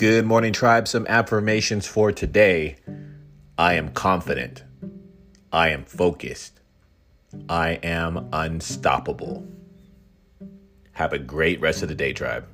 Good morning, tribe. Some affirmations for today. I am confident. I am focused. I am unstoppable. Have a great rest of the day, tribe.